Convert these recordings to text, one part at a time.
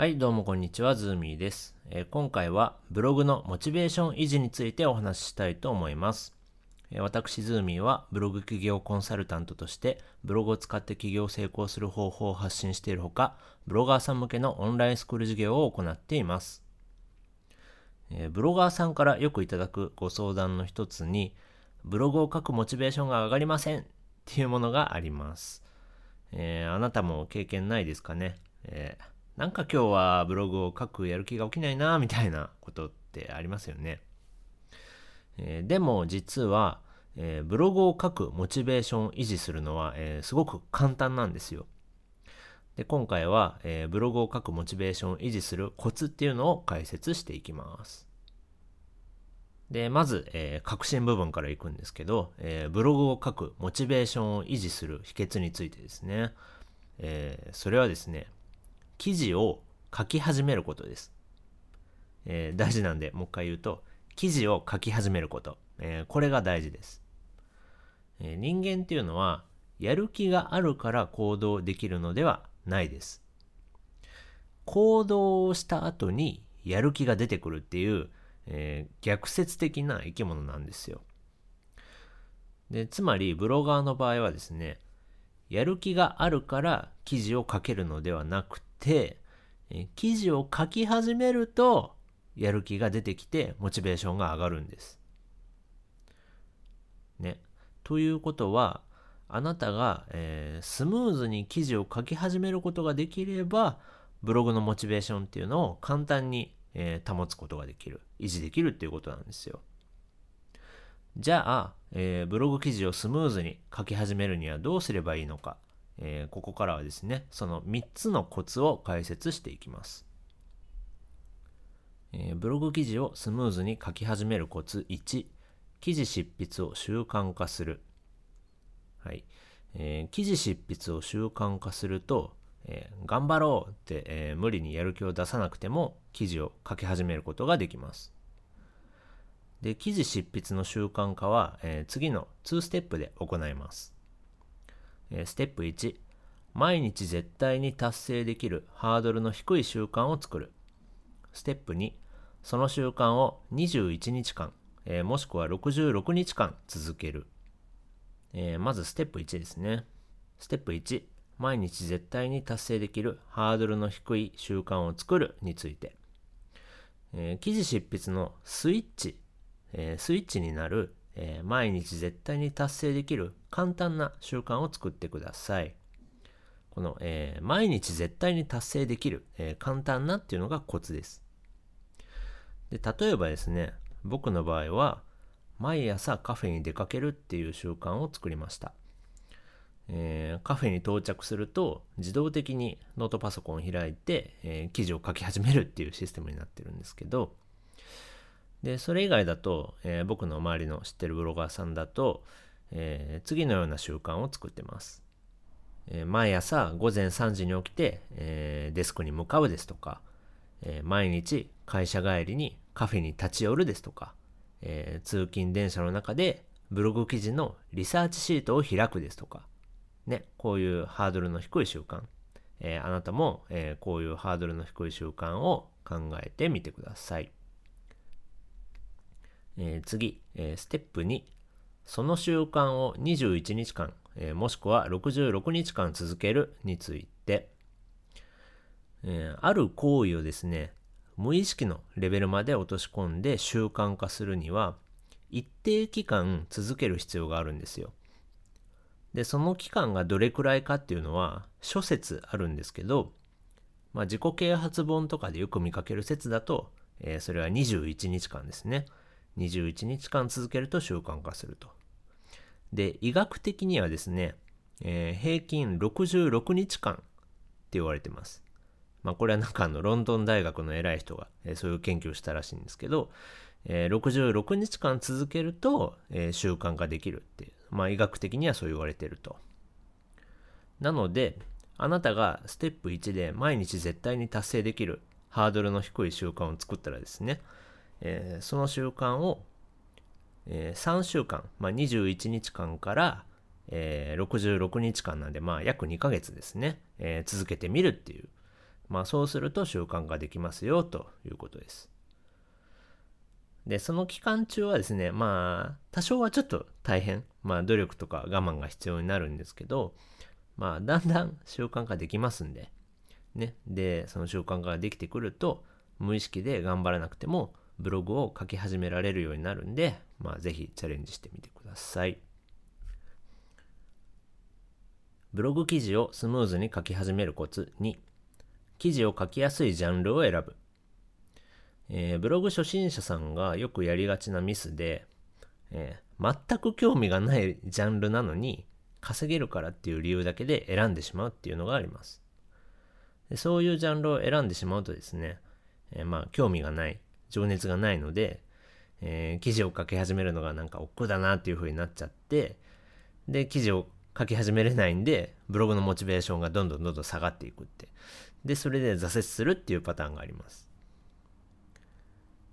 はい、どうもこんにちは、ズーミーです、えー今回はブログのモチベーション維持についてお話ししたいと思います。えー私、ズーミーはブログ起業コンサルタントとしてブログを使って起業を成功する方法を発信しているほか、ブロガーさん向けのオンラインスクール事業を行っています。えーブロガーさんからよくいただくご相談の一つに、ブログを書くモチベーションが上がりませんっていうものがあります。えあなたも経験ないですかね、えーなんか今日はブログを書くやる気が起きないなみたいなことってありますよね。えーでも実は、えーブログを書くモチベーションを維持するのは、えーすごく簡単なんですよ。で今回は、えーブログを書くモチベーションを維持するコツっていうのを解説していきます。で、まず、えー革新部分からいくんですけど、えーブログを書くモチベーションを維持する秘訣についてですね、えーそれはですね、記事を書き始めることです。えー大事なんで、もう一回言うと、記事を書き始めること。えーこれが大事です、えー人間っていうのは、やる気があるから行動できるのではないです。行動をした後にやる気が出てくるっていう、えー逆説的な生き物なんですよ。で、つまりブロガーの場合はですね、やる気があるから記事を書けるのではなく、え記事を書き始めるとやる気が出てきてモチベーションが上がるんです。ね。ということは、あなたが、えースムーズに記事を書き始めることができれば、ブログのモチベーションっていうのを簡単に、えー保つことができる、維持できるっていうことなんですよ。じゃあ、えーブログ記事をスムーズに書き始めるにはどうすればいいのか、えーここからはですね、その3つのコツを解説していきます。えーブログ記事をスムーズに書き始めるコツ1、記事執筆を習慣化する。はい。えー記事執筆を習慣化すると、えー頑張ろうって、えー無理にやる気を出さなくても記事を書き始めることができます。で、記事執筆の習慣化は、え次の2ステップで行います。えステップ1、毎日絶対に達成できるハードルの低い習慣を作る。ステップ2、その習慣を21日間、えもしくは66日間続ける。えまずステップ1ですね。ステップ1、毎日絶対に達成できるハードルの低い習慣を作るについて。え記事執筆のスイッチ、えスイッチになる、えー毎日絶対に達成できる簡単な習慣を作ってください。この、えー毎日絶対に達成できる、えー簡単なっていうのがコツです。で例えばですね、僕の場合は、毎朝カフェに出かけるっていう習慣を作りました。えーカフェに到着すると自動的にノートパソコンを開いて、えー記事を書き始めるっていうシステムになってるんですけどでそれ以外だと、えー僕の周りの知ってるブロガーさんだと、えー次のような習慣を作ってます、えー毎朝午前3時に起きて、えデスクに向かうですとか、え毎日会社帰りにカフェに立ち寄るですとか、え通勤電車の中でブログ記事のリサーチシートを開くですとか、ね、こういうハードルの低い習慣、えあなたも、えこういうハードルの低い習慣を考えてみてください。えー次、えーステップ2、その習慣を21日間、えーもしくは66日間続けるについて、えある行為をですね、無意識のレベルまで落とし込んで習慣化するには、一定期間続ける必要があるんですよ。で、その期間がどれくらいかっていうのは諸説あるんですけど、まあ、自己啓発本とかでよく見かける説だと、えーそれは21日間ですね。21日間続けると習慣化すると。で、医学的にはですね、えー平均66日間って言われてます。まあ、これはなんかあのロンドン大学の偉い人が、えーそういう研究をしたらしいんですけど、えー66日間続けると、えー習慣化できるっていう、まあ、医学的にはそう言われてると。なので、あなたがステップ1で毎日絶対に達成できるハードルの低い習慣を作ったらですね、えーその習慣を、えー3週間、まあ、21日間から、えー66日間なんで、まあ、約2ヶ月ですね、えー続けてみるっていう、まあ、そうすると習慣化できますよということです。で、その期間中はですね、まあ、多少はちょっと大変、まあ、努力とか我慢が必要になるんですけど、まあ、だんだん習慣化できますんで、ね。で、その習慣化ができてくると、無意識で頑張らなくても、ブログを書き始められるようになるんで、まあ、ぜひチャレンジしてみてください。ブログ記事をスムーズに書き始めるコツ2、記事を書きやすいジャンルを選ぶ。えー、ブログ初心者さんがよくやりがちなミスで、えー、全く興味がないジャンルなのに稼げるからっていう理由だけで選んでしまうっていうのがあります。でそういうジャンルを選んでしまうとですね、えー、まあ興味がない、情熱がないので、え記事を書き始めるのがなんか億劫だなっていう風になっちゃって、で、記事を書き始めれないんで、ブログのモチベーションがどんどんどんどん下がっていくって。で、それで挫折するっていうパターンがあります。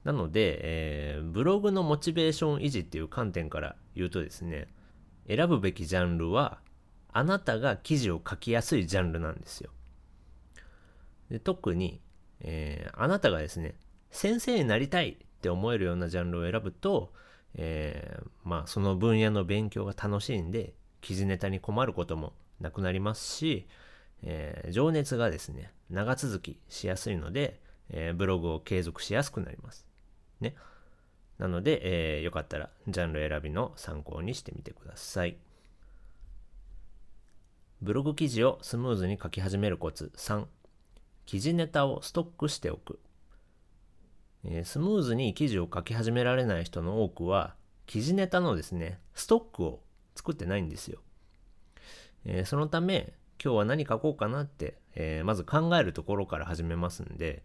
なので、えー、ブログのモチベーション維持っていう観点から言うとですね、選ぶべきジャンルは、あなたが記事を書きやすいジャンルなんですよ。で特に、えー、あなたがですね、先生になりたいって思えるようなジャンルを選ぶと、えー、まあその分野の勉強が楽しいんで、記事ネタに困ることもなくなりますし、えー、情熱がですね、長続きしやすいので、えー、ブログを継続しやすくなります。ね。なので、えー、よかったらジャンル選びの参考にしてみてください。ブログ記事をスムーズに書き始めるコツ3、記事ネタをストックしておく。え、スムーズに記事を書き始められない人の多くは、記事ネタのですね、ストックを作ってないんですよ。え、そのため、今日は何書こうかなって、え、まず考えるところから始めますんで、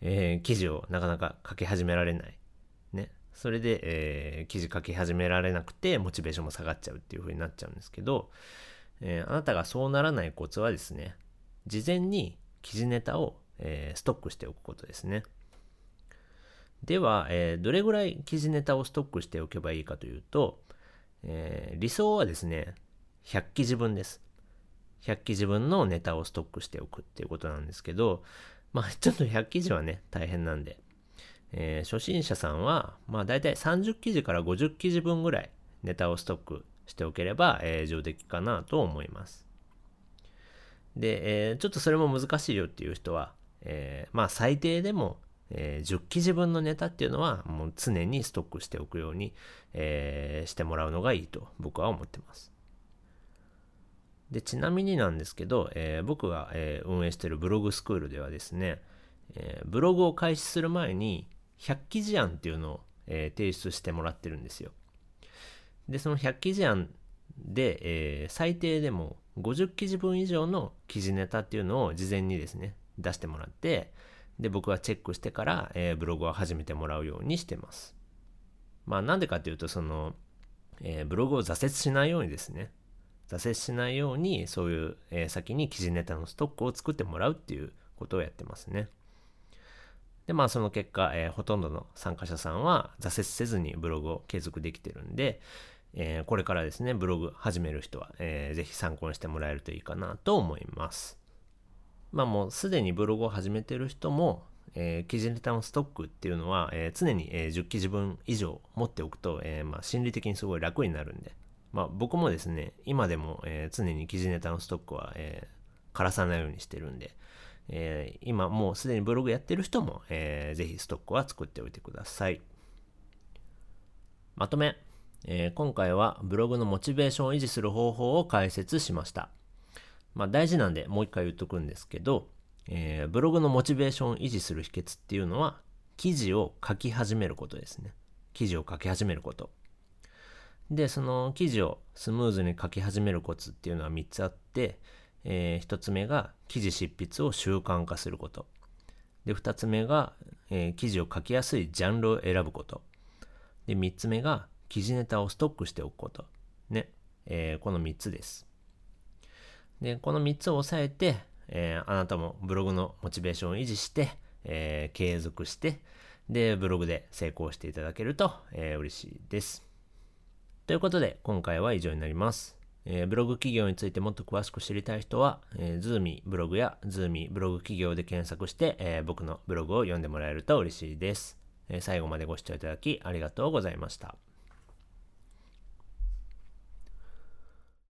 え、記事をなかなか書き始められない。ね。それで、え、記事書き始められなくて、モチベーションも下がっちゃうっていう風になっちゃうんですけど、え、あなたがそうならないコツはですね、事前に記事ネタを、え、ストックしておくことですね。では、えー、どれぐらい記事ネタをストックしておけばいいかというと、えー、理想はですね、100記事分です。100記事分のネタをストックしておくっていうことなんですけど、まあちょっと100記事はね、大変なんで、えー、初心者さんは、まあ大体30記事から50記事分ぐらいネタをストックしておければ、えー、上出来かなと思います。で、えー、ちょっとそれも難しいよっていう人は、えー、まあ最低でも、えー、10記事分のネタっていうのはもう常にストックしておくように、えー、してもらうのがいいと僕は思ってます。で、ちなみになんですけど、えー、僕が、え、運営してるブログスクールではですね、え、ブログを開始する前に100記事案っていうのを、え提出してもらってるんですよ。で、その100記事案で、え最低でも50記事分以上の記事ネタっていうのを事前にですね、出してもらって、で、僕はチェックしてから、えブログを始めてもらうようにしてます。まあ、なんでかっていうと、その、えブログを挫折しないようにですね、挫折しないようにそういう、えー、先に記事ネタのストックを作ってもらうっていうことをやってますね。でまあその結果、えー、ほとんどの参加者さんは挫折せずにブログを継続できてるんで、え、これからですねブログ始める人は、えー、ぜひ参考にしてもらえるといいかなと思います。まあもうすでにブログを始めてる人も、えー、記事ネタのストックっていうのは、えー、常に、えー、10記事分以上持っておくと、えーまあ、心理的にすごい楽になるんで、まあ、僕もですね、今でも、えー、常に記事ネタのストックは、えー、枯らさないようにしてるんで、えー、今もうすでにブログやってる人も、えー、ぜひストックは作っておいてください。まとめ、えー、今回はブログのモチベーションを維持する方法を解説しました。まあ、大事なんでもう一回言っとくんですけど、えー、ブログのモチベーションを維持する秘訣っていうのは記事を書き始めることですね。記事を書き始めること。で、その記事をスムーズに書き始めるコツっていうのは3つあって、えー、1つ目が記事執筆を習慣化すること。で、2つ目が、えー、記事を書きやすいジャンルを選ぶこと。で、3つ目が記事ネタをストックしておくこと。ね。えー、この3つです。で、この3つを押さえて、えー、あなたもブログのモチベーションを維持して、えー、継続して、で、ブログで成功していただけると、えー、嬉しいです。ということで、今回は以上になります。えー、ブログ起業についてもっと詳しく知りたい人は、えー、ズーミブログやズーミブログ起業で検索して、えー、僕のブログを読んでもらえると嬉しいです、え最後までご視聴いただきありがとうございました。